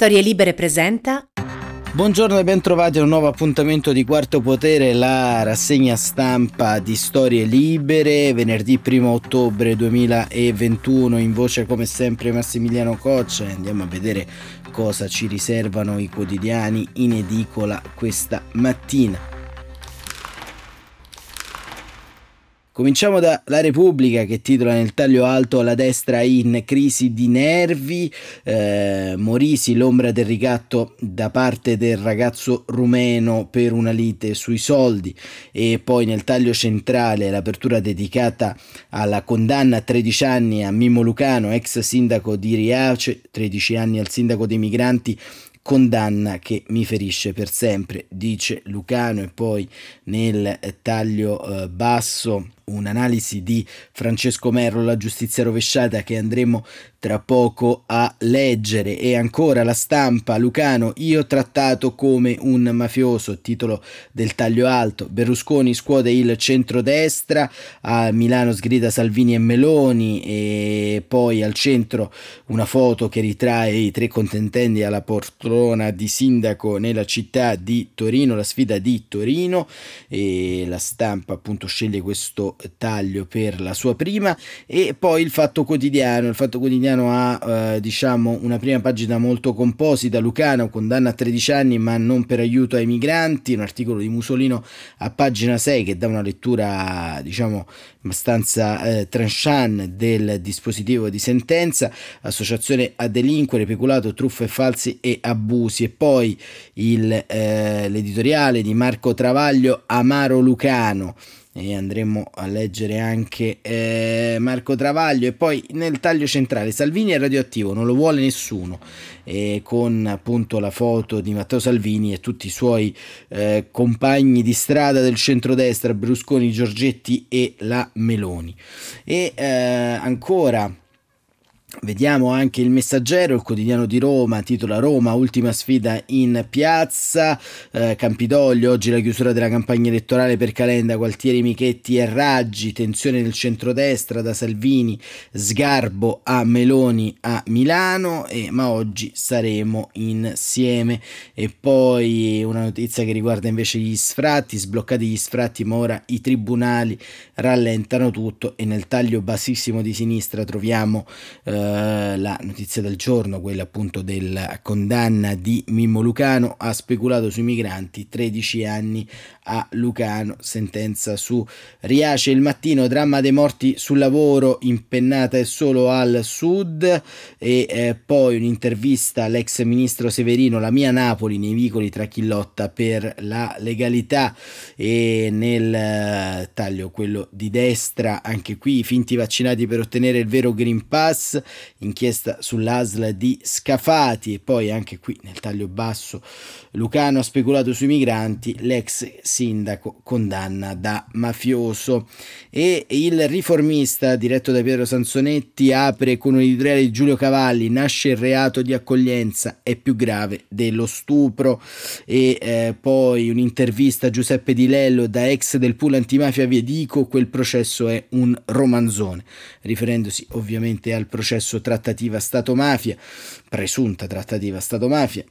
Storie Libere presenta. Buongiorno e bentrovati a un nuovo appuntamento di Quarto Potere, la rassegna stampa di Storie Libere, venerdì 1 ottobre 2021, in voce come sempre Massimiliano Coccia. Andiamo a vedere cosa ci riservano i quotidiani in edicola questa mattina. Cominciamo da La Repubblica che titola nel taglio alto la destra in crisi di nervi, eh, Morisi l'ombra del ricatto da parte del ragazzo rumeno per una lite sui soldi. E poi nel taglio centrale l'apertura dedicata alla condanna a 13 anni a Mimmo Lucano, ex sindaco di Riace, 13 anni al sindaco dei migranti condanna che mi ferisce per sempre, dice Lucano. E poi nel taglio eh, basso un'analisi di Francesco Merlo, la giustizia rovesciata che andremo tra poco a leggere. E ancora la stampa Lucano io trattato come un mafioso titolo del taglio alto. Berlusconi scuote il centrodestra a Milano sgrida Salvini e Meloni e poi al centro una foto che ritrae i tre contentendi alla poltrona di sindaco nella città di Torino la sfida di Torino. E la stampa appunto sceglie questo taglio per la sua prima e poi il Fatto Quotidiano. Il Fatto Quotidiano ha eh, diciamo una prima pagina molto composita, Lucano condanna a 13 anni ma non per aiuto ai migranti, un articolo di Musolino a pagina 6 che dà una lettura diciamo abbastanza eh, tranchant del dispositivo di sentenza, associazione a delinquere, peculato, truffe falsi e abusi. E poi il, eh, l'editoriale di Marco Travaglio Amaro Lucano e andremo a leggere anche eh, Marco Travaglio. E poi nel taglio centrale Salvini è radioattivo, non lo vuole nessuno. E con appunto la foto di Matteo Salvini e tutti i suoi eh, compagni di strada del centrodestra Brusconi, Giorgetti e la Meloni. E eh, ancora Vediamo anche il messaggero, il quotidiano di Roma, titola Roma, ultima sfida in piazza, eh, Campidoglio, oggi la chiusura della campagna elettorale per Calenda, Gualtieri, Michetti e Raggi, tensione nel centrodestra da Salvini, Sgarbo a Meloni a Milano, e, ma oggi saremo insieme. E poi una notizia che riguarda invece gli sfratti, sbloccati gli sfratti, ma ora i tribunali rallentano tutto e nel taglio bassissimo di sinistra troviamo... Eh, eh, la notizia del giorno, quella appunto della condanna di Mimmo Lucano, ha speculato sui migranti, 13 anni a Lucano, sentenza su Riace. Il mattino, dramma dei morti sul lavoro, impennata è solo al sud. E eh, poi un'intervista all'ex ministro Severino, la mia Napoli nei vicoli tra chi lotta per la legalità. E nel eh, taglio quello di destra, anche qui finti vaccinati per ottenere il vero Green Pass, inchiesta sull'ASL di Scafati e poi anche qui nel taglio basso Lucano ha speculato sui migranti, l'ex sindaco condanna da mafioso. E il riformista diretto da Pietro Sansonetti apre con un editoriale di Giulio Cavalli, nasce il reato di accoglienza, è più grave dello stupro. E eh, poi un'intervista a Giuseppe Di Lello da ex del pool antimafia Viedico, quel processo è un romanzone, riferendosi ovviamente al processo trattativa Stato-mafia, presunta trattativa Stato-mafia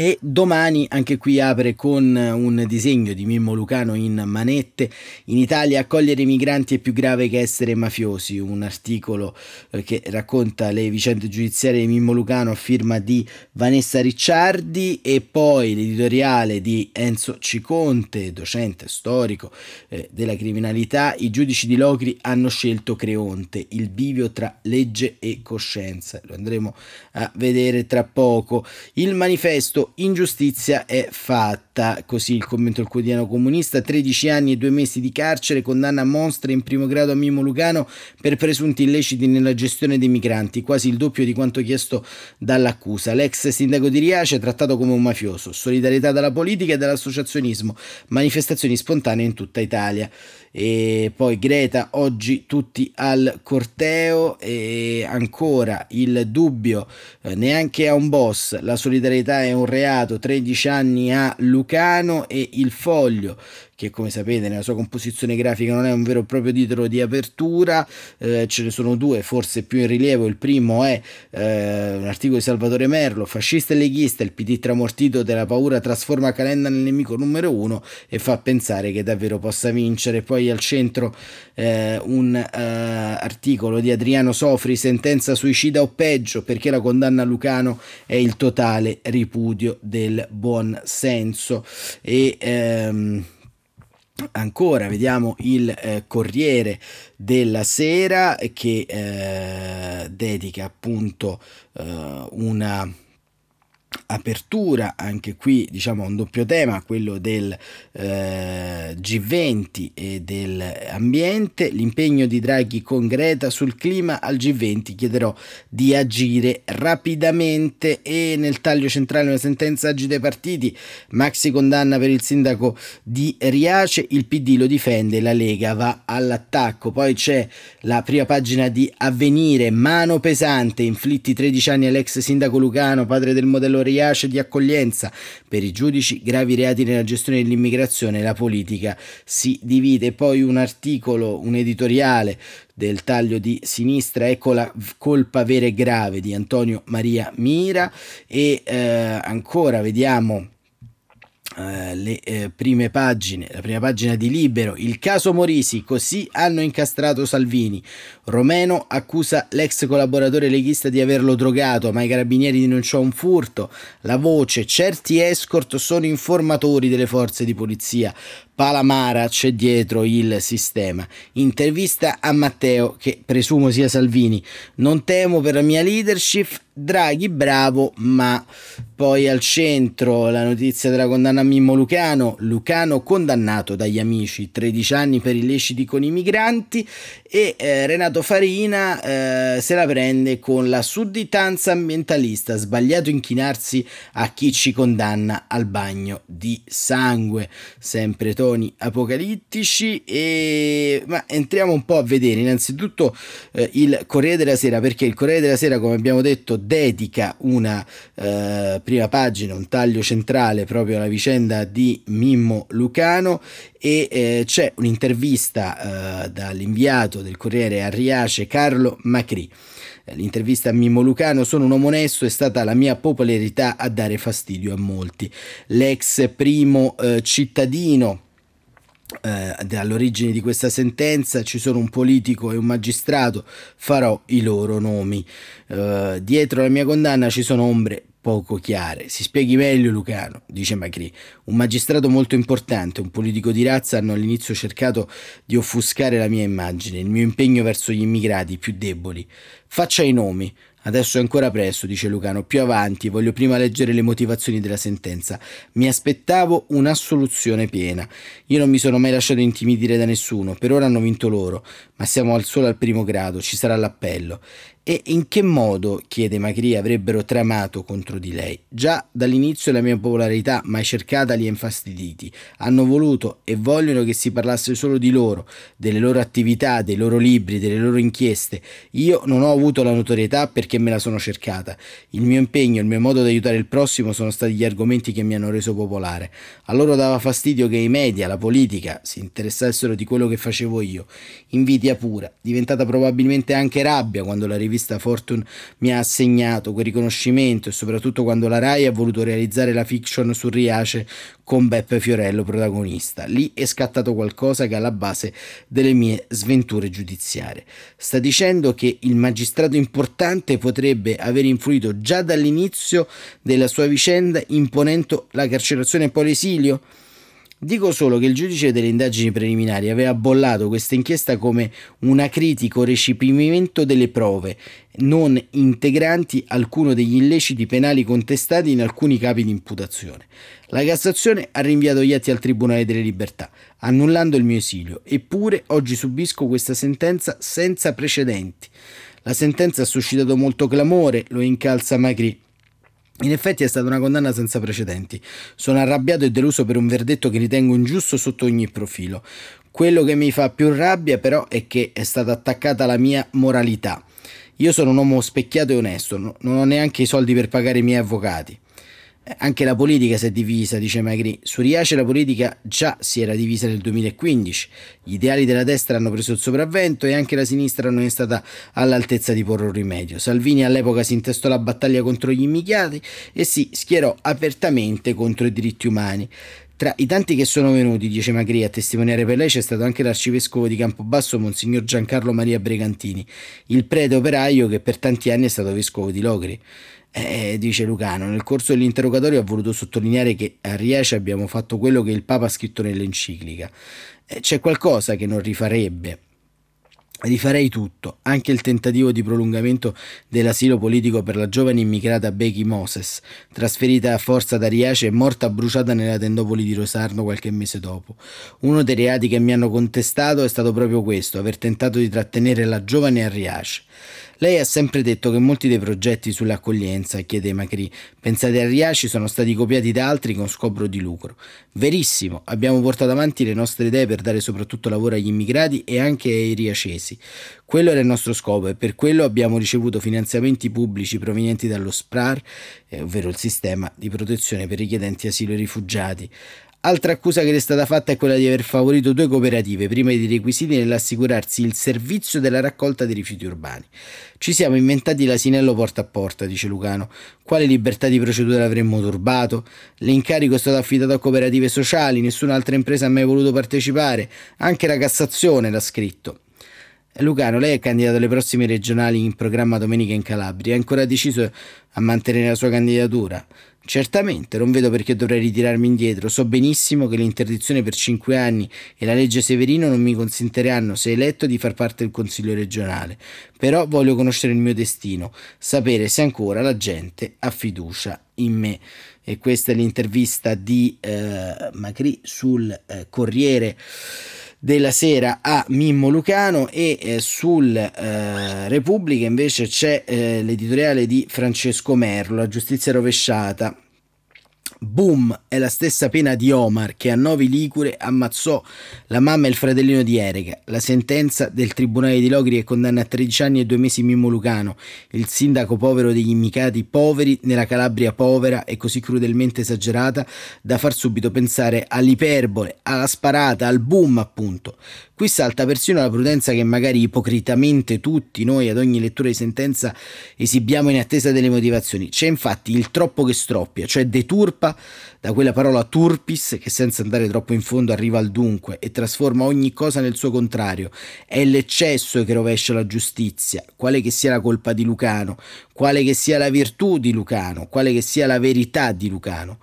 e domani anche qui apre con un disegno di Mimmo Lucano in manette. In Italia accogliere i migranti è più grave che essere mafiosi. Un articolo eh, che racconta le vicende giudiziarie di Mimmo Lucano a firma di Vanessa Ricciardi e poi l'editoriale di Enzo Ciconte, docente storico eh, della criminalità. I giudici di Locri hanno scelto Creonte, il bivio tra legge e coscienza. Lo andremo a vedere tra poco. Il manifesto ingiustizia è fatta, così il commento del quotidiano comunista, 13 anni e due mesi di carcere, condanna a mostre in primo grado a Mimo Lucano per presunti illeciti nella gestione dei migranti, quasi il doppio di quanto chiesto dall'accusa. L'ex sindaco di Riace trattato come un mafioso, solidarietà dalla politica e dall'associazionismo, manifestazioni spontanee in tutta Italia. E poi Greta oggi tutti al corteo. E ancora il dubbio eh, neanche a un boss la solidarietà è un reato 13 anni a Lucano e il foglio che come sapete nella sua composizione grafica non è un vero e proprio titolo di apertura, eh, ce ne sono due forse più in rilievo, il primo è eh, un articolo di Salvatore Merlo, fascista e leghista, il PD tramortito della paura trasforma Calenda nel nemico numero uno e fa pensare che davvero possa vincere, poi al centro eh, un eh, articolo di Adriano Sofri, sentenza suicida o peggio? Perché la condanna a Lucano è il totale ripudio del buon senso e ehm, ancora vediamo il eh, Corriere della Sera che eh, dedica appunto eh, una apertura anche qui diciamo un doppio tema quello del eh, G20 e dell'ambiente l'impegno di Draghi con Greta sul clima al G20 chiederò di agire rapidamente. E nel taglio centrale una sentenza agita ai partiti. Maxi condanna per il sindaco di Riace. Il PD lo difende la Lega va all'attacco. Poi c'è la prima pagina di Avvenire. Mano pesante inflitti 13 anni all'ex sindaco Lucano padre del modello Riace di accoglienza. Per i giudici gravi reati nella gestione dell'immigrazione la politica si divide. Poi un articolo, un editoriale del taglio di sinistra, ecco la colpa vera e grave di Antonio Maria Mira e eh, ancora vediamo Uh, le uh, prime pagine, la prima pagina di Libero, il caso Morisi, così hanno incastrato Salvini. Romeno accusa l'ex collaboratore leghista di averlo drogato, ma i carabinieri denunciò un furto. La voce, certi escort sono informatori delle forze di polizia. Palamara c'è dietro il sistema. Intervista a Matteo, che presumo sia Salvini. Non temo per la mia leadership, Draghi bravo, ma poi al centro la notizia della condanna a Mimmo Lucano, Lucano condannato dagli amici, 13 anni per illeciti con i migranti e eh, Renato Farina eh, se la prende con la sudditanza ambientalista, sbagliato inchinarsi a chi ci condanna al bagno di sangue, sempre toni apocalittici e ma entriamo un po' a vedere innanzitutto eh, il Corriere della Sera perché il Corriere della Sera come abbiamo detto dedica una eh, prima pagina, un taglio centrale proprio alla vicenda di Mimmo Lucano e eh, c'è un'intervista eh, dall'inviato del Corriere a Riace Carlo Macri. Eh, l'intervista a Mimmo Lucano, sono un uomo onesto, è stata la mia popolarità a dare fastidio a molti. L'ex primo eh, cittadino eh, all'origine di questa sentenza ci sono un politico e un magistrato, farò i loro nomi. Eh, dietro la mia condanna ci sono ombre poco chiare. Si spieghi meglio Lucano, dice Macri. Un magistrato molto importante, un politico di razza hanno all'inizio cercato di offuscare la mia immagine, il mio impegno verso gli immigrati più deboli. Faccia i nomi. Adesso è ancora presto, dice Lucano. Più avanti, voglio prima leggere le motivazioni della sentenza. Mi aspettavo un'assoluzione piena. Io non mi sono mai lasciato intimidire da nessuno. Per ora hanno vinto loro, ma siamo al solo al primo grado, ci sarà l'appello. E in che modo, chiede Macri, avrebbero tramato contro di lei? Già dall'inizio la mia popolarità, mai cercata, li ha infastiditi. Hanno voluto e vogliono che si parlasse solo di loro, delle loro attività, dei loro libri, delle loro inchieste. Io non ho avuto la notorietà perché me la sono cercata. Il mio impegno, il mio modo di aiutare il prossimo sono stati gli argomenti che mi hanno reso popolare. A loro dava fastidio che i media, la politica, si interessassero di quello che facevo io. Invidia pura, diventata probabilmente anche rabbia quando la rivista Fortune mi ha assegnato quel riconoscimento e soprattutto quando la RAI ha voluto realizzare la fiction su Riace con Beppe Fiorello protagonista. Lì è scattato qualcosa che è alla base delle mie sventure giudiziarie. Sta dicendo che il magistrato importante potrebbe aver influito già dall'inizio della sua vicenda imponendo la carcerazione e poi l'esilio? Dico solo che il giudice delle indagini preliminari aveva bollato questa inchiesta come un acritico recepimento delle prove, non integranti alcuno degli illeciti penali contestati in alcuni capi di imputazione. La Cassazione ha rinviato gli atti al Tribunale delle Libertà, annullando il mio esilio, eppure oggi subisco questa sentenza senza precedenti. La sentenza ha suscitato molto clamore, lo incalza Macri in effetti è stata una condanna senza precedenti. Sono arrabbiato e deluso per un verdetto che ritengo ingiusto sotto ogni profilo. Quello che mi fa più rabbia però è che è stata attaccata la mia moralità. Io sono un uomo specchiato e onesto, non ho neanche i soldi per pagare i miei avvocati. Anche la politica si è divisa, dice Magri. Su Riace la politica già si era divisa nel 2015. Gli ideali della destra hanno preso il sopravvento e anche la sinistra non è stata all'altezza di porre un rimedio. Salvini all'epoca si intestò la battaglia contro gli immigrati e si schierò apertamente contro i diritti umani. Tra i tanti che sono venuti, dice Magri, a testimoniare per lei c'è stato anche l'arcivescovo di Campobasso, Monsignor Giancarlo Maria Bregantini, il prete operaio che per tanti anni è stato vescovo di Logri. Eh, dice Lucano, nel corso dell'interrogatorio ha voluto sottolineare che a Riesce abbiamo fatto quello che il Papa ha scritto nell'enciclica. Eh, c'è qualcosa che non rifarebbe. Rifarei tutto, anche il tentativo di prolungamento dell'asilo politico per la giovane immigrata Becky Moses, trasferita a forza da Riace e morta bruciata nella tendopoli di Rosarno qualche mese dopo. Uno dei reati che mi hanno contestato è stato proprio questo, aver tentato di trattenere la giovane a Riace. Lei ha sempre detto che molti dei progetti sull'accoglienza, chiede Macri, pensati a Riaci sono stati copiati da altri con scopro di lucro. Verissimo, abbiamo portato avanti le nostre idee per dare soprattutto lavoro agli immigrati e anche ai riacesi. Quello era il nostro scopo e per quello abbiamo ricevuto finanziamenti pubblici provenienti dallo SPRAR, eh, ovvero il sistema di protezione per richiedenti asilo e rifugiati. Altra accusa che le è stata fatta è quella di aver favorito due cooperative prima dei requisiti nell'assicurarsi il servizio della raccolta dei rifiuti urbani. Ci siamo inventati l'asinello porta a porta, dice Lucano. Quale libertà di procedura avremmo turbato? L'incarico è stato affidato a cooperative sociali, nessun'altra impresa ha mai voluto partecipare, anche la Cassazione l'ha scritto. Lucano, lei è candidato alle prossime regionali in programma domenica in Calabria, è ancora deciso a mantenere la sua candidatura? Certamente, non vedo perché dovrei ritirarmi indietro. So benissimo che l'interdizione per cinque anni e la legge Severino non mi consentiranno, se eletto, di far parte del Consiglio regionale. Però voglio conoscere il mio destino, sapere se ancora la gente ha fiducia in me. E questa è l'intervista di eh, Macri sul eh, Corriere della sera a Mimmo Lucano e eh, sul eh, Repubblica invece c'è eh, l'editoriale di Francesco Merlo, La giustizia rovesciata. Boom è la stessa pena di Omar che a Novi Ligure ammazzò la mamma e il fratellino di Erika. La sentenza del Tribunale di Logri che condanna a 13 anni e 2 mesi Mimmo Lucano, il sindaco povero degli immigrati poveri nella Calabria povera e così crudelmente esagerata da far subito pensare all'iperbole, alla sparata, al boom appunto. Qui salta persino la prudenza che magari ipocritamente tutti noi ad ogni lettura di sentenza esibiamo in attesa delle motivazioni. C'è infatti il troppo che stroppia, cioè deturpa da quella parola turpis che senza andare troppo in fondo arriva al dunque e trasforma ogni cosa nel suo contrario. È l'eccesso che rovescia la giustizia, quale che sia la colpa di Lucano, quale che sia la virtù di Lucano, quale che sia la verità di Lucano.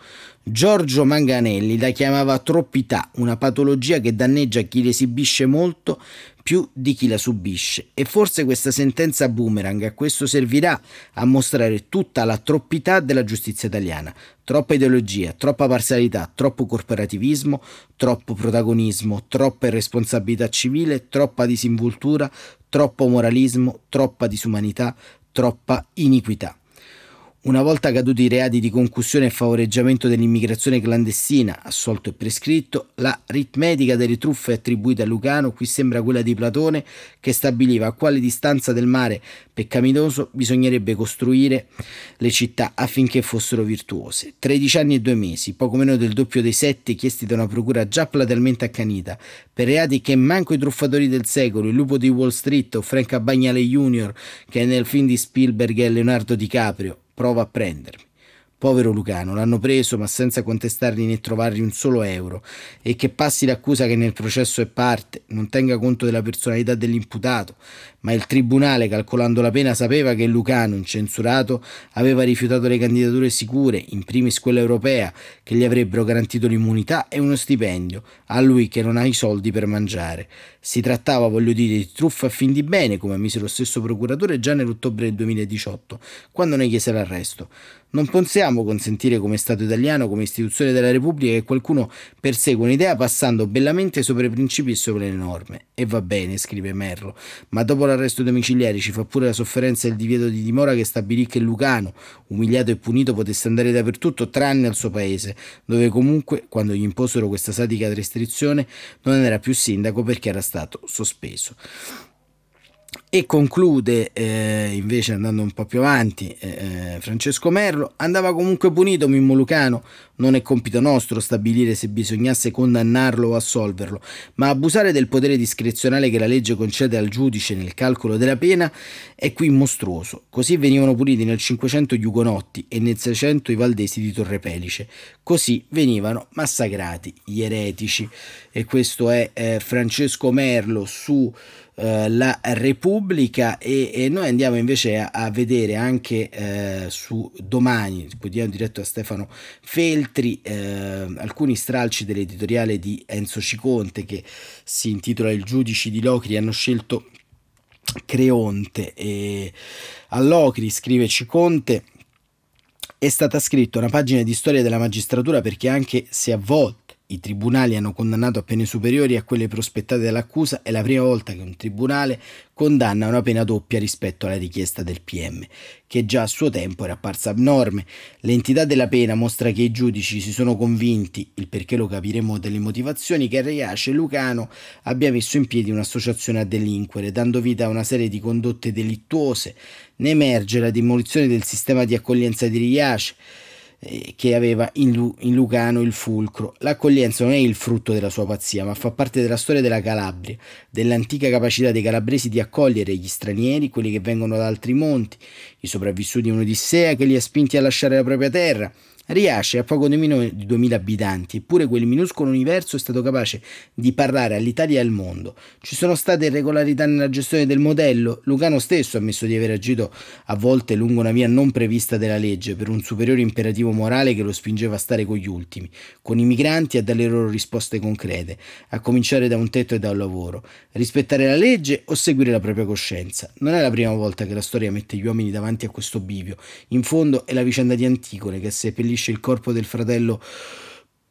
Giorgio Manganelli la chiamava troppità, una patologia che danneggia chi l'esibisce molto più di chi la subisce. E forse questa sentenza boomerang a questo servirà a mostrare tutta la troppità della giustizia italiana. Troppa ideologia, troppa parzialità, troppo corporativismo, troppo protagonismo, troppa irresponsabilità civile, troppa disinvoltura, troppo moralismo, troppa disumanità, troppa iniquità. Una volta caduti i reati di concussione e favoreggiamento dell'immigrazione clandestina, assolto e prescritto, l'aritmetica delle truffe attribuite a Lucano qui sembra quella di Platone che stabiliva a quale distanza del mare peccaminoso bisognerebbe costruire le città affinché fossero virtuose. 13 anni e due mesi, poco meno del doppio dei sette chiesti da una procura già platealmente accanita, per reati che manco i truffatori del secolo, il lupo di Wall Street o Frank Abagnale Jr., che nel film di Spielberg e Leonardo DiCaprio, prova a prendermi. Povero Lucano, l'hanno preso ma senza contestargli né trovargli un solo euro e che passi l'accusa che nel processo è parte, non tenga conto della personalità dell'imputato, ma il tribunale, calcolando la pena, sapeva che Lucano, incensurato, aveva rifiutato le candidature sicure, in primis quella europea, che gli avrebbero garantito l'immunità e uno stipendio, a lui che non ha i soldi per mangiare. Si trattava, voglio dire, di truffa a fin di bene, come ammise lo stesso procuratore già nell'ottobre del 2018, quando ne chiese l'arresto. Non possiamo consentire come Stato italiano, come istituzione della Repubblica, che qualcuno persegua un'idea passando bellamente sopra i principi e sopra le norme. E va bene, scrive Merlo, ma dopo l'arresto domiciliare ci fa pure la sofferenza il divieto di dimora che stabilì che Lucano, umiliato e punito, potesse andare dappertutto tranne al suo paese, dove comunque, quando gli imposero questa satica restrizione, non era più sindaco perché era stato sospeso. E conclude eh, invece andando un po' più avanti eh, eh, Francesco Merlo, andava comunque punito Mimmo Lucano, non è compito nostro stabilire se bisognasse condannarlo o assolverlo, ma abusare del potere discrezionale che la legge concede al giudice nel calcolo della pena è qui mostruoso. Così venivano puniti nel 500 gli Ugonotti e nel 600 i Valdesi di Torre Pelice. Così venivano massacrati gli eretici. E questo è eh, Francesco Merlo su eh, la Repubblica e, e, noi andiamo invece a, a vedere anche eh, su domani, quotidiano diretto da Stefano Feltri, eh, alcuni stralci dell'editoriale di Enzo Ciconte che si intitola Il giudici di Locri hanno scelto Creonte. E all'Ocri scrive Ciconte è stata scritta una pagina di storia della magistratura perché anche se a volte i tribunali hanno condannato a pene superiori a quelle prospettate dall'accusa, è la prima volta che un tribunale condanna una pena doppia rispetto alla richiesta del PM, che già a suo tempo era apparsa abnorme. L'entità della pena mostra che i giudici si sono convinti, il perché lo capiremo delle motivazioni, che Riace Lucano abbia messo in piedi un'associazione a delinquere, dando vita a una serie di condotte delittuose. Ne emerge la demolizione del sistema di accoglienza di Riace, che aveva in, Lu- in, Lucano il fulcro. L'accoglienza non è il frutto della sua pazzia, ma fa parte della storia della Calabria, dell'antica capacità dei calabresi di accogliere gli stranieri, quelli che vengono da altri monti, i sopravvissuti in un'odissea che li ha spinti a lasciare la propria terra Riace ha poco nemmeno di 2000 abitanti, eppure quel minuscolo universo è stato capace di parlare all'Italia e al mondo. Ci sono state irregolarità nella gestione del modello. Lucano stesso ha ammesso di aver agito a volte lungo una via non prevista della legge per un superiore imperativo morale che lo spingeva a stare con gli ultimi, con i migranti e a dare loro risposte concrete, a cominciare da un tetto e da un lavoro. Rispettare la legge o seguire la propria coscienza. Non è la prima volta che la storia mette gli uomini davanti a questo bivio. In fondo è la vicenda di Anticone che seppellisce seppellisce il corpo del fratello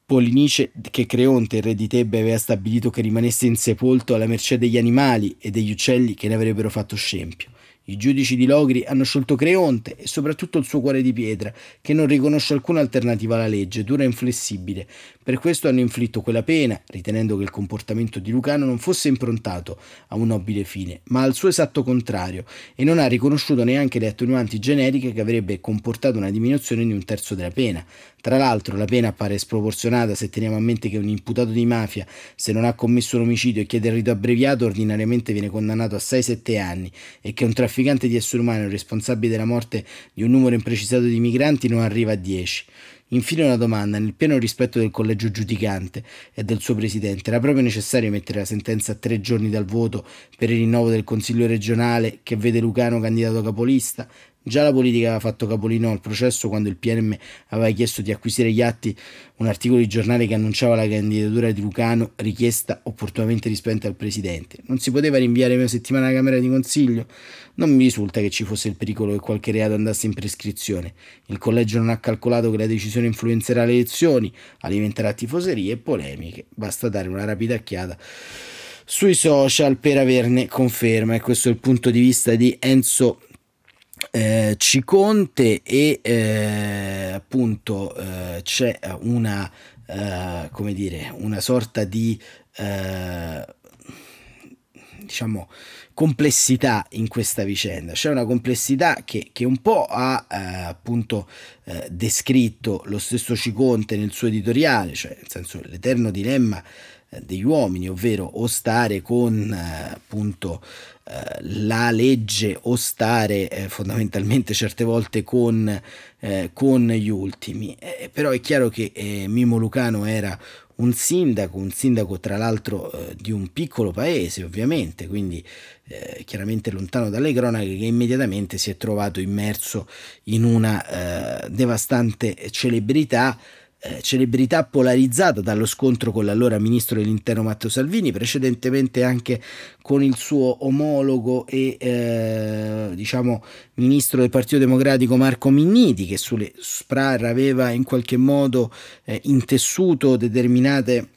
Polinice che Creonte, re di Tebe, aveva stabilito che rimanesse insepolto alla mercé degli animali e degli uccelli che ne avrebbero fatto scempio. I giudici di Logri hanno sciolto Creonte e soprattutto il suo cuore di pietra, che non riconosce alcuna alternativa alla legge, dura e inflessibile. Per questo hanno inflitto quella pena, ritenendo che il comportamento di Lucano non fosse improntato a un nobile fine, ma al suo esatto contrario, e non ha riconosciuto neanche le attenuanti generiche che avrebbe comportato una diminuzione di un terzo della pena. Tra l'altro la pena appare sproporzionata se teniamo a mente che un imputato di mafia, se non ha commesso un omicidio e chiede il rito abbreviato, ordinariamente viene condannato a 6-7 anni e che un trafficante di esseri umani responsabile della morte di un numero imprecisato di migranti non arriva a 10. Infine una domanda, nel pieno rispetto del collegio giudicante e del suo presidente, era proprio necessario mettere la sentenza a tre giorni dal voto per il rinnovo del Consiglio regionale che vede Lucano candidato capolista? Già la politica aveva fatto capolino al processo quando il PNM aveva chiesto di acquisire gli atti, un articolo di giornale che annunciava la candidatura di Lucano, richiesta opportunamente rispetto al Presidente. Non si poteva rinviare una settimana alla Camera di Consiglio? Non mi risulta che ci fosse il pericolo che qualche reato andasse in prescrizione. Il collegio non ha calcolato che la decisione influenzerà le elezioni, alimenterà tifoserie e polemiche. Basta dare una rapida occhiata sui social per averne conferma e questo è il punto di vista di Enzo eh, Ciconte e eh, appunto eh, c'è una, eh, come dire, una sorta di eh, diciamo complessità in questa vicenda. C'è una complessità che, che un po' ha eh, appunto descritto lo stesso Ciconte nel suo editoriale cioè nel senso l'eterno dilemma degli uomini, ovvero o stare con eh, appunto eh, la legge o stare eh, fondamentalmente certe volte con, eh, con gli ultimi. Eh, però è chiaro che eh, Mimo Lucano era un sindaco, un sindaco tra l'altro di un piccolo paese ovviamente, quindi chiaramente lontano dalle cronache, che immediatamente si è trovato immerso in una devastante celebrità eh, celebrità polarizzata dallo scontro con l'allora ministro dell'interno Matteo Salvini, precedentemente anche con il suo omologo e eh, diciamo ministro del Partito Democratico Marco Minniti, che sulle SPRAR aveva in qualche modo eh, intessuto determinate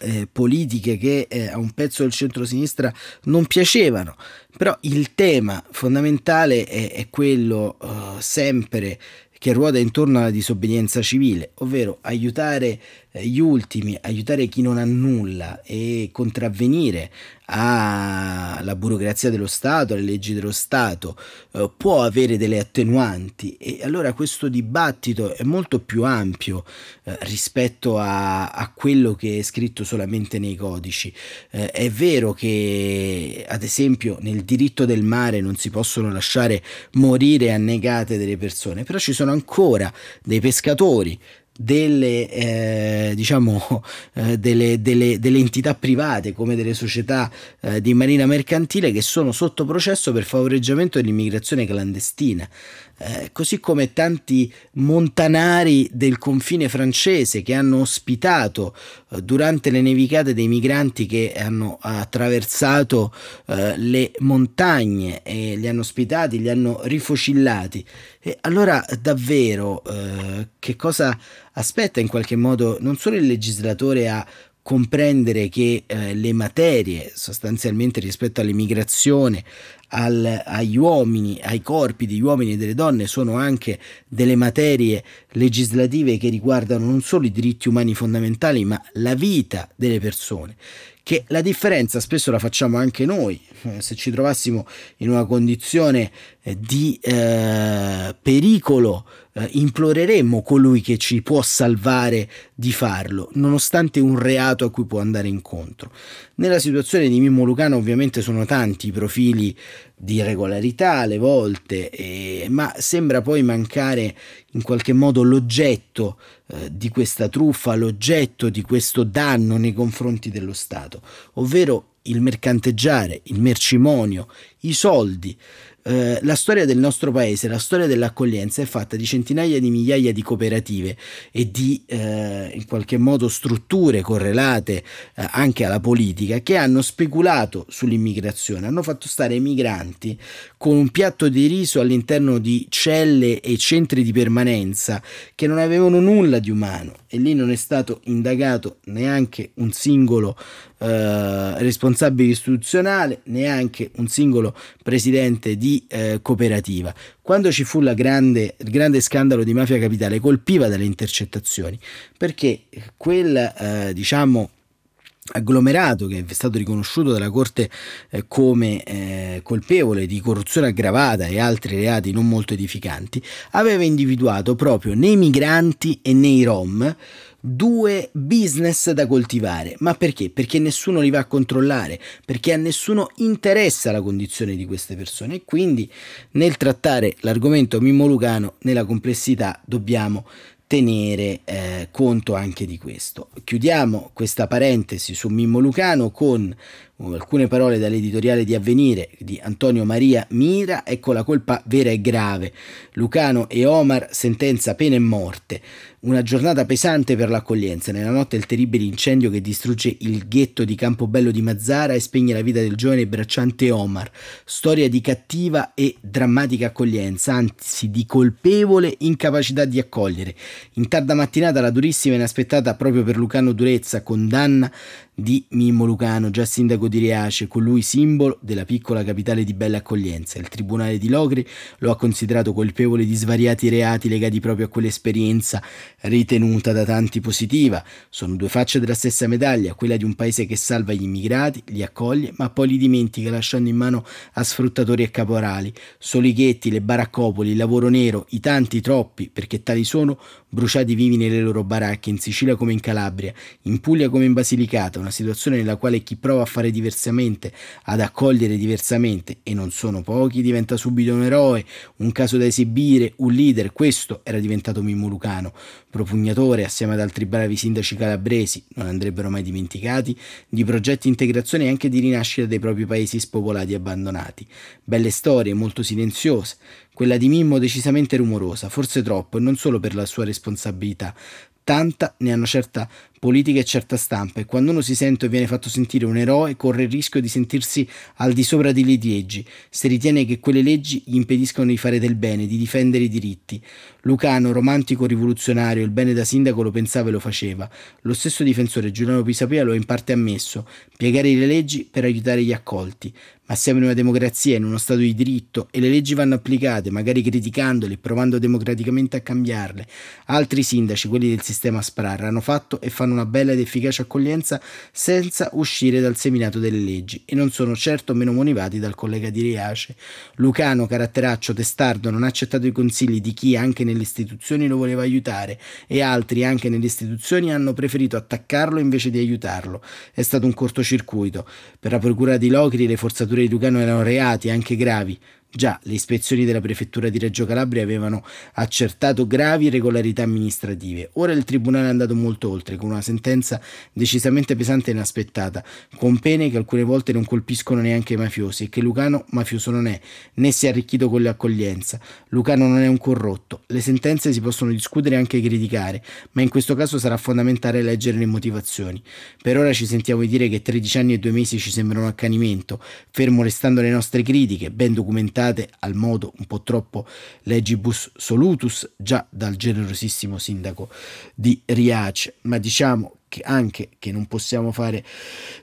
eh, politiche che eh, a un pezzo del centro-sinistra non piacevano, però il tema fondamentale è, è quello uh, sempre che ruota intorno alla disobbedienza civile, ovvero aiutare gli ultimi, aiutare chi non ha nulla e contravvenire alla burocrazia dello Stato, alle leggi dello Stato, eh, può avere delle attenuanti e allora questo dibattito è molto più ampio eh, rispetto a, a, quello che è scritto solamente nei codici. Eh, è vero che ad esempio nel diritto del mare non si possono lasciare morire annegate delle persone, però ci sono ancora dei pescatori delle, eh, diciamo, eh, delle, delle, delle, entità private come delle società eh, di marina mercantile che sono sotto processo per favoreggiamento dell'immigrazione clandestina. Eh, così come tanti montanari del confine francese che hanno ospitato eh, durante le nevicate dei migranti che hanno attraversato eh, le montagne e li hanno ospitati, li hanno rifocillati. E allora davvero eh, che cosa aspetta in qualche modo non solo il legislatore a comprendere che eh, le materie sostanzialmente rispetto all'immigrazione, al, agli uomini, ai corpi degli uomini e delle donne sono anche delle materie legislative che riguardano non solo i diritti umani fondamentali ma la vita delle persone che la differenza spesso la facciamo anche noi, eh, se ci trovassimo in una condizione eh, di eh, pericolo, eh, imploreremmo colui che ci può salvare di farlo, nonostante un reato a cui può andare incontro. Nella situazione di Mimmo Lucano ovviamente sono tanti i profili di regolarità alle volte, eh, ma sembra poi mancare in qualche modo l'oggetto eh, di questa truffa, l'oggetto di questo danno nei confronti dello Stato, ovvero il mercanteggiare, il mercimonio, i soldi. Eh, la storia del nostro paese, la storia dell'accoglienza è fatta di centinaia di migliaia di cooperative e di eh, in qualche modo strutture correlate eh, anche alla politica che hanno speculato sull'immigrazione, hanno fatto stare i migranti con un piatto di riso all'interno di celle e centri di permanenza che non avevano nulla di umano e lì non è stato indagato neanche un singolo eh, responsabile istituzionale, neanche un singolo presidente di eh, cooperativa. Quando ci fu grande, il grande scandalo di mafia capitale colpiva dalle intercettazioni perché quel eh, diciamo agglomerato che è stato riconosciuto dalla Corte eh, come eh, colpevole di corruzione aggravata e altri reati non molto edificanti, aveva individuato proprio nei migranti e nei rom due business da coltivare. Ma perché? Perché nessuno li va a controllare, perché a nessuno interessa la condizione di queste persone e quindi nel trattare l'argomento Mimmo Lucano nella complessità dobbiamo tenere eh, conto anche di questo. Chiudiamo questa parentesi su Mimmo Lucano con alcune parole dall'editoriale di Avvenire di Antonio Maria Mira, ecco la colpa vera e grave. Lucano e Omar, sentenza pena e morte. Una giornata pesante per l'accoglienza. Nella notte il terribile incendio che distrugge il ghetto di Campobello di Mazzara e spegne la vita del giovane bracciante Omar. Storia di cattiva e drammatica accoglienza, anzi di colpevole incapacità di accogliere. In tarda mattinata la durissima e inaspettata proprio per Lucano Durezza condanna di Mimmo Lucano, già sindaco di Riace, colui simbolo della piccola capitale di bella accoglienza. Il tribunale di Logri lo ha considerato colpevole di svariati reati legati proprio a quell'esperienza ritenuta da tanti positiva. Sono due facce della stessa medaglia, quella di un paese che salva gli immigrati, li accoglie, ma poi li dimentica lasciando in mano a sfruttatori e caporali. Solighetti, le baraccopoli, il lavoro nero, i tanti, troppi, perché tali sono, bruciati vivi nelle loro baracche, in Sicilia come in Calabria, in Puglia come in Basilicata, una situazione nella quale chi prova a fare diversamente, ad accogliere diversamente, e non sono pochi, diventa subito un eroe, un caso da esibire, un leader. Questo era diventato Mimmo Lucano, propugnatore assieme ad altri bravi sindaci calabresi, non andrebbero mai dimenticati, di progetti integrazione e anche di rinascita dei propri paesi spopolati e abbandonati. Belle storie, molto silenziose, quella di Mimmo decisamente rumorosa, forse troppo, e non solo per la sua responsabilità, tanta ne hanno certa politica e certa stampa e quando uno si sente o viene fatto sentire un eroe corre il rischio di sentirsi al di sopra delle leggi se ritiene che quelle leggi gli impediscono di fare del bene, di difendere i diritti. Lucano, romantico rivoluzionario, il bene da sindaco lo pensava e lo faceva. Lo stesso difensore Giuliano Pisapia lo ha in parte ammesso, piegare le leggi per aiutare gli accolti. ma siamo in una democrazia, in uno Stato di diritto e le leggi vanno applicate, magari criticandole e provando democraticamente a cambiarle. Altri sindaci, quelli del sistema SPRAR, hanno fatto e fanno una bella ed efficace accoglienza senza uscire dal seminato delle leggi e non sono certo meno motivati dal collega di Riace. Lucano, caratteraccio, testardo, non ha accettato i consigli di chi anche nelle istituzioni lo voleva aiutare e altri anche nelle istituzioni hanno preferito attaccarlo invece di aiutarlo. È stato un cortocircuito. Per la procura di Locri le forzature di Lucano erano reati anche gravi Già, le ispezioni della prefettura di Reggio Calabria avevano accertato gravi irregolarità amministrative. Ora il tribunale è andato molto oltre, con una sentenza decisamente pesante e inaspettata, con pene che alcune volte non colpiscono neanche i mafiosi e che Lucano mafioso non è, né si è arricchito con l'accoglienza. Lucano non è un corrotto. Le sentenze si possono discutere e anche criticare, ma in questo caso sarà fondamentale leggere le motivazioni. Per ora ci sentiamo dire che 13 anni e 2 mesi ci sembrano accanimento, fermo restando le nostre critiche, ben documentate interpretate al modo un po' troppo legibus solutus già dal generosissimo sindaco di Riace, ma diciamo che anche che non possiamo fare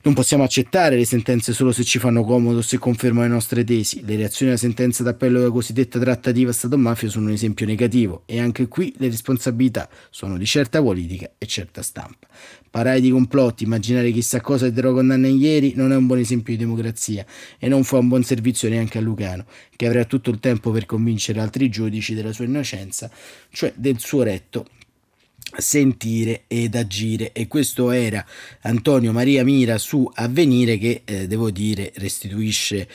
non possiamo accettare le sentenze solo se ci fanno comodo se confermano le nostre tesi. Le reazioni alla sentenza d'appello della cosiddetta trattativa Stato-mafia sono un esempio negativo e anche qui le responsabilità sono di certa politica e certa stampa. Parlare di complotti immaginare chissà cosa e dero condanne ieri non è un buon esempio di democrazia e non fa un buon servizio neanche a Lucano che avrà tutto il tempo per convincere altri giudici della sua innocenza cioè del suo retto sentire ed agire. E questo era Antonio Maria Mira su Avvenire che eh, devo dire restituisce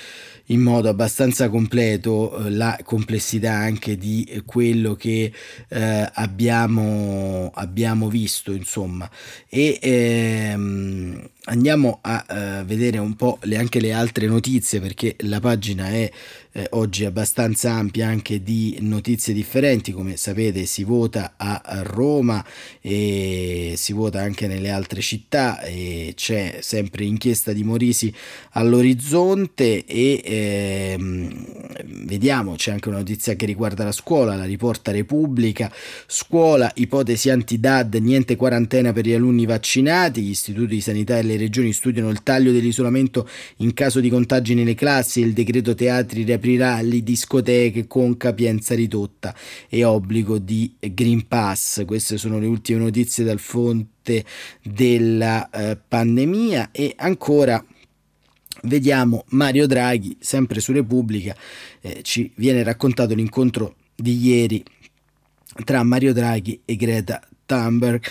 in modo abbastanza completo eh, la complessità anche di quello che eh, abbiamo, abbiamo visto insomma. E ehm, andiamo a uh, vedere un po' le, anche le altre notizie perché la pagina è eh, oggi abbastanza ampia anche di notizie differenti. Come sapete si vota a, Roma e si vota anche nelle altre città e c'è sempre inchiesta di Morisi all'orizzonte e ehm, vediamo c'è anche una notizia che riguarda la scuola la riporta Repubblica. Scuola ipotesi anti-DAD niente quarantena per gli alunni vaccinati gli istituti di sanità e le regioni studiano il taglio dell'isolamento in caso di contagi nelle classi il decreto teatri riaprirà le discoteche con capienza ridotta e obbligo di Green Pass. Queste sono le ultime notizie dal fronte della eh, pandemia e ancora vediamo Mario Draghi, sempre su Repubblica, eh, ci viene raccontato l'incontro di ieri tra Mario Draghi e Greta Thunberg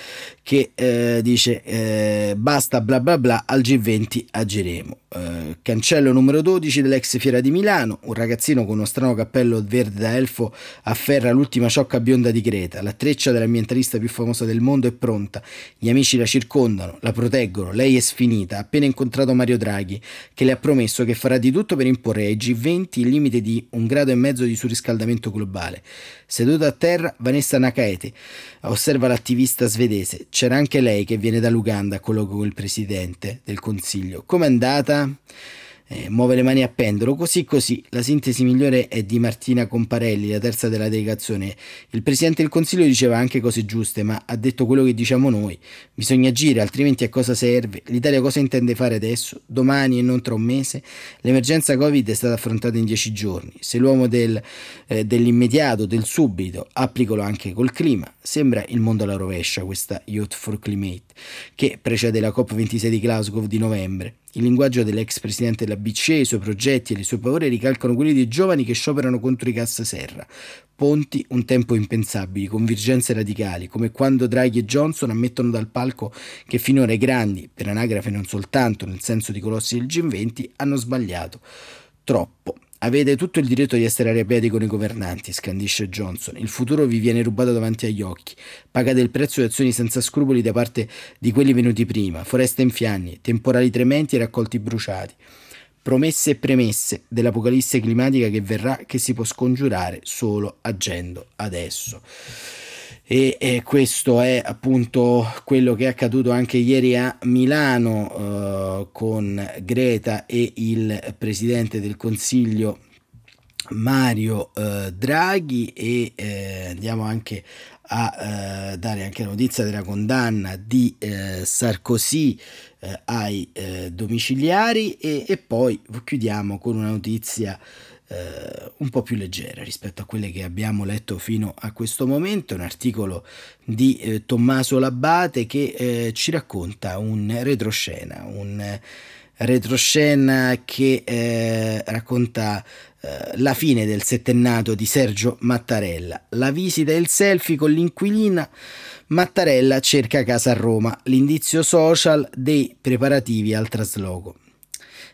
che eh, dice eh, basta bla bla bla al G20 agiremo. Eh, cancello numero 12 dell'ex fiera di Milano un ragazzino con uno strano cappello verde da elfo afferra l'ultima ciocca bionda di Greta. La treccia dell'ambientalista più famosa del mondo è pronta. Gli amici la circondano la proteggono. Lei è sfinita ha appena incontrato Mario Draghi che le ha promesso che farà di tutto per imporre ai G20 il limite di un grado e mezzo di surriscaldamento globale. Seduta a terra Vanessa Nakaete osserva l'attivista svedese c'era anche lei che viene dall'Uganda a colloquio con il presidente del Consiglio. Com'è andata? eh, muove le mani a pendolo, così così. La sintesi migliore è di Martina Comparelli, la terza della delegazione. Il Presidente del Consiglio diceva anche cose giuste, ma ha detto quello che diciamo noi. Bisogna agire, altrimenti a cosa serve? L'Italia cosa intende fare adesso? Domani e non tra un mese? L'emergenza Covid è stata affrontata in dieci giorni. Se l'uomo del, eh, dell'immediato, del subito, applicalo anche col clima, sembra il mondo alla rovescia questa Youth for Climate, che precede la COP26 di Glasgow di novembre. Il linguaggio dell'ex presidente della BCE, i suoi progetti e le sue paure ricalcano quelli dei giovani che scioperano contro i gas serra. Ponti un tempo impensabili, convergenze radicali, come quando Draghi e Johnson ammettono dal palco che finora i grandi, per anagrafe non soltanto nel senso di colossi del G20, hanno sbagliato. Troppo. Avete tutto il diritto di essere arrabbiati con i governanti, scandisce Johnson. Il futuro vi viene rubato davanti agli occhi. Pagate il prezzo di azioni senza scrupoli da parte di quelli venuti prima, foreste in fianni, temporali trementi e raccolti bruciati. Promesse e premesse dell'apocalisse climatica che verrà che si può scongiurare solo agendo adesso e, e, questo è appunto quello che è accaduto anche ieri a Milano eh, con Greta e il presidente del Consiglio Mario eh, Draghi. E eh, andiamo anche a eh, dare anche la notizia della condanna di eh, Sarkozy eh, ai eh, domiciliari. E, e, poi chiudiamo con una notizia eh, un po' più leggera rispetto a quelle che abbiamo letto fino a questo momento, un articolo di eh, Tommaso Labbate che ci racconta un retroscena, un retroscena che racconta eh, la fine del settennato di Sergio Mattarella, la visita e il selfie con l'inquilina, Mattarella cerca casa a Roma, l'indizio social dei preparativi al trasloco.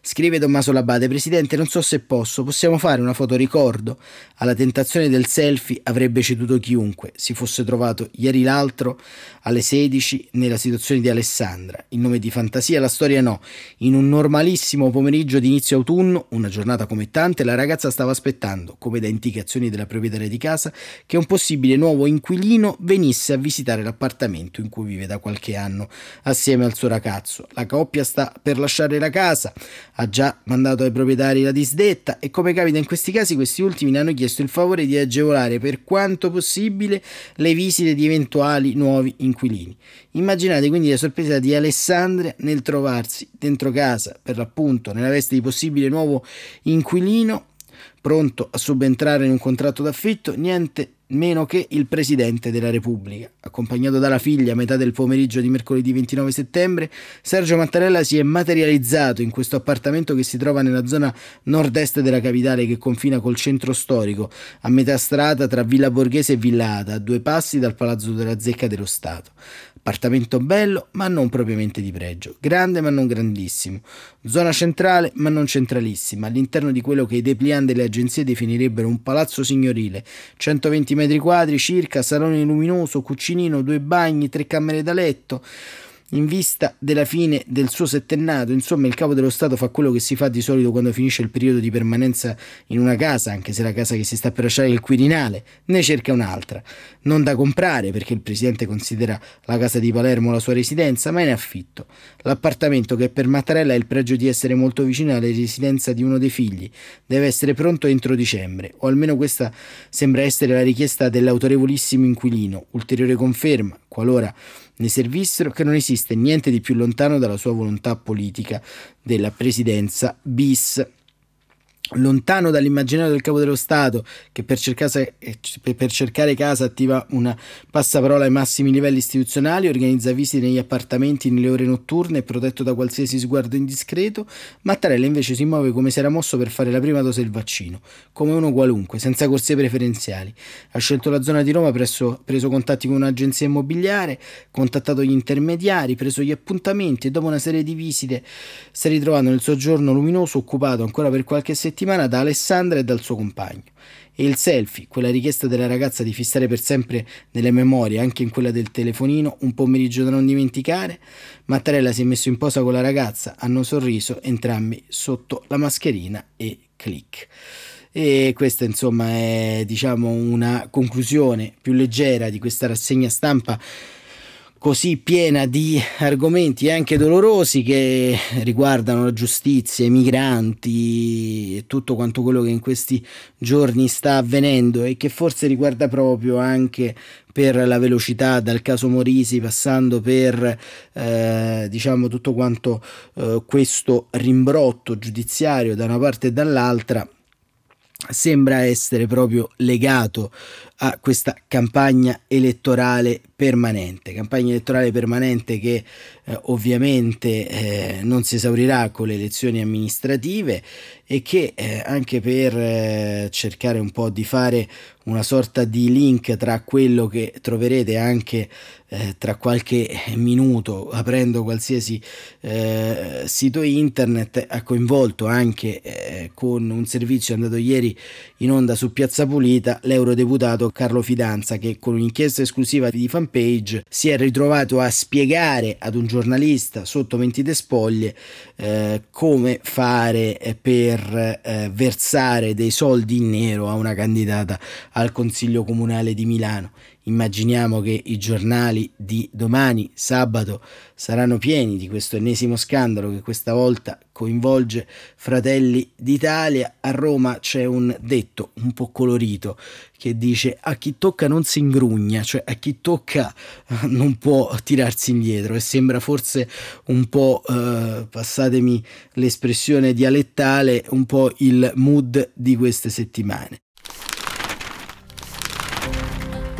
Scrive Tommaso Labate, Presidente, non so se posso, possiamo fare una foto ricordo? Alla tentazione del selfie avrebbe ceduto chiunque si fosse trovato ieri l'altro alle 16 nella situazione di Alessandra. In nome di fantasia la storia no. In un normalissimo pomeriggio di inizio autunno, una giornata come tante, la ragazza stava aspettando, come da indicazioni della proprietaria di casa, che un possibile nuovo inquilino venisse a visitare l'appartamento in cui vive da qualche anno assieme al suo ragazzo. La coppia sta per lasciare la casa ha già mandato ai proprietari la disdetta e come capita in questi casi questi ultimi ne hanno chiesto il favore di agevolare per quanto possibile le visite di eventuali nuovi inquilini. Immaginate quindi la sorpresa di Alessandria nel trovarsi dentro casa, per l'appunto nella veste di possibile nuovo inquilino, pronto a subentrare in un contratto d'affitto, niente meno che il Presidente della Repubblica. Accompagnato dalla figlia a metà del pomeriggio di mercoledì 29 settembre, Sergio Mattarella si è materializzato in questo appartamento che si trova nella zona nord-est della capitale che confina col centro storico, a metà strada tra Villa Borghese e Villa Ada, a due passi dal Palazzo della Zecca dello Stato. Appartamento bello, ma non propriamente di pregio, grande ma non grandissimo, zona centrale ma non centralissima, all'interno di quello che i dépliant delle agenzie definirebbero un palazzo signorile, 120 metri quadri circa, salone luminoso, cucinino, due bagni, tre camere da letto, in vista della fine del suo settennato, insomma, il capo dello Stato fa quello che si fa di solito quando finisce il periodo di permanenza in una casa, anche se la casa che si sta per lasciare è il Quirinale, ne cerca un'altra. Non da comprare, perché il presidente considera la casa di Palermo la sua residenza, ma in affitto. L'appartamento, che per Mattarella ha il pregio di essere molto vicino alla residenza di uno dei figli, deve essere pronto entro dicembre, o almeno questa sembra essere la richiesta dell'autorevolissimo inquilino. Ulteriore conferma, qualora ne servissero, che non esiste niente di più lontano dalla sua volontà politica della presidenza bis lontano dall'immaginario del capo dello Stato che per cercare, per cercare, casa attiva una passaparola ai massimi livelli istituzionali, organizza visite negli appartamenti nelle ore notturne e protetto da qualsiasi sguardo indiscreto, Mattarella invece si muove come se era mosso per fare la prima dose del vaccino, come uno qualunque, senza corsie preferenziali. Ha scelto la zona di Roma, presso, preso contatti con un'agenzia immobiliare, contattato gli intermediari, preso gli appuntamenti e dopo una serie di visite si è ritrovato nel soggiorno luminoso occupato ancora per qualche settimana settimana da Alessandra e dal suo compagno. E il selfie, quella richiesta della ragazza di fissare per sempre nelle memorie, anche in quella del telefonino, un pomeriggio da non dimenticare, Mattarella si è messo in posa con la ragazza, hanno sorriso entrambi sotto la mascherina e click. E questa insomma è diciamo una conclusione più leggera di questa rassegna stampa così piena di argomenti anche dolorosi che riguardano la giustizia, i migranti e tutto quanto quello che in questi giorni sta avvenendo e che forse riguarda proprio anche per la velocità dal caso Morisi passando per eh, diciamo tutto quanto eh, questo rimbrotto giudiziario da una parte e dall'altra sembra essere proprio legato a questa campagna elettorale permanente, campagna elettorale permanente che eh, ovviamente eh, non si esaurirà con le elezioni amministrative e che eh, anche per eh, cercare un po' di fare una sorta di link tra quello che troverete anche eh, tra qualche minuto aprendo qualsiasi eh, sito internet ha coinvolto anche con un servizio andato ieri in onda su Piazza Pulita l'eurodeputato Carlo Fidanza che con un'inchiesta esclusiva di fanpage si è ritrovato a spiegare ad un giornalista sotto mentite spoglie eh, come fare per eh, versare dei soldi in nero a una candidata al Consiglio Comunale di Milano Immaginiamo che i giornali di domani, sabato, saranno pieni di questo ennesimo scandalo che questa volta coinvolge Fratelli d'Italia. A Roma c'è un detto un po' colorito che dice a chi tocca non si ingrugna, cioè a chi tocca non può tirarsi indietro e sembra forse un po', eh, passatemi l'espressione dialettale, un po' il mood di queste settimane.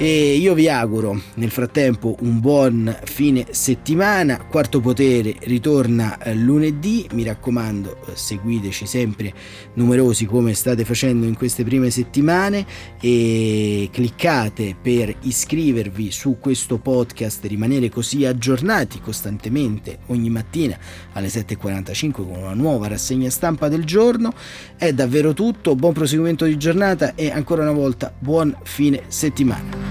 E io vi auguro nel frattempo un buon fine settimana. Quarto Potere ritorna eh, lunedì. Mi raccomando, eh, seguiteci sempre numerosi come state facendo in queste prime settimane e cliccate per iscrivervi su questo podcast, rimanere così aggiornati costantemente ogni mattina alle 7.45 con una nuova rassegna stampa del giorno. È davvero tutto, buon proseguimento di giornata e ancora una volta buon fine settimana.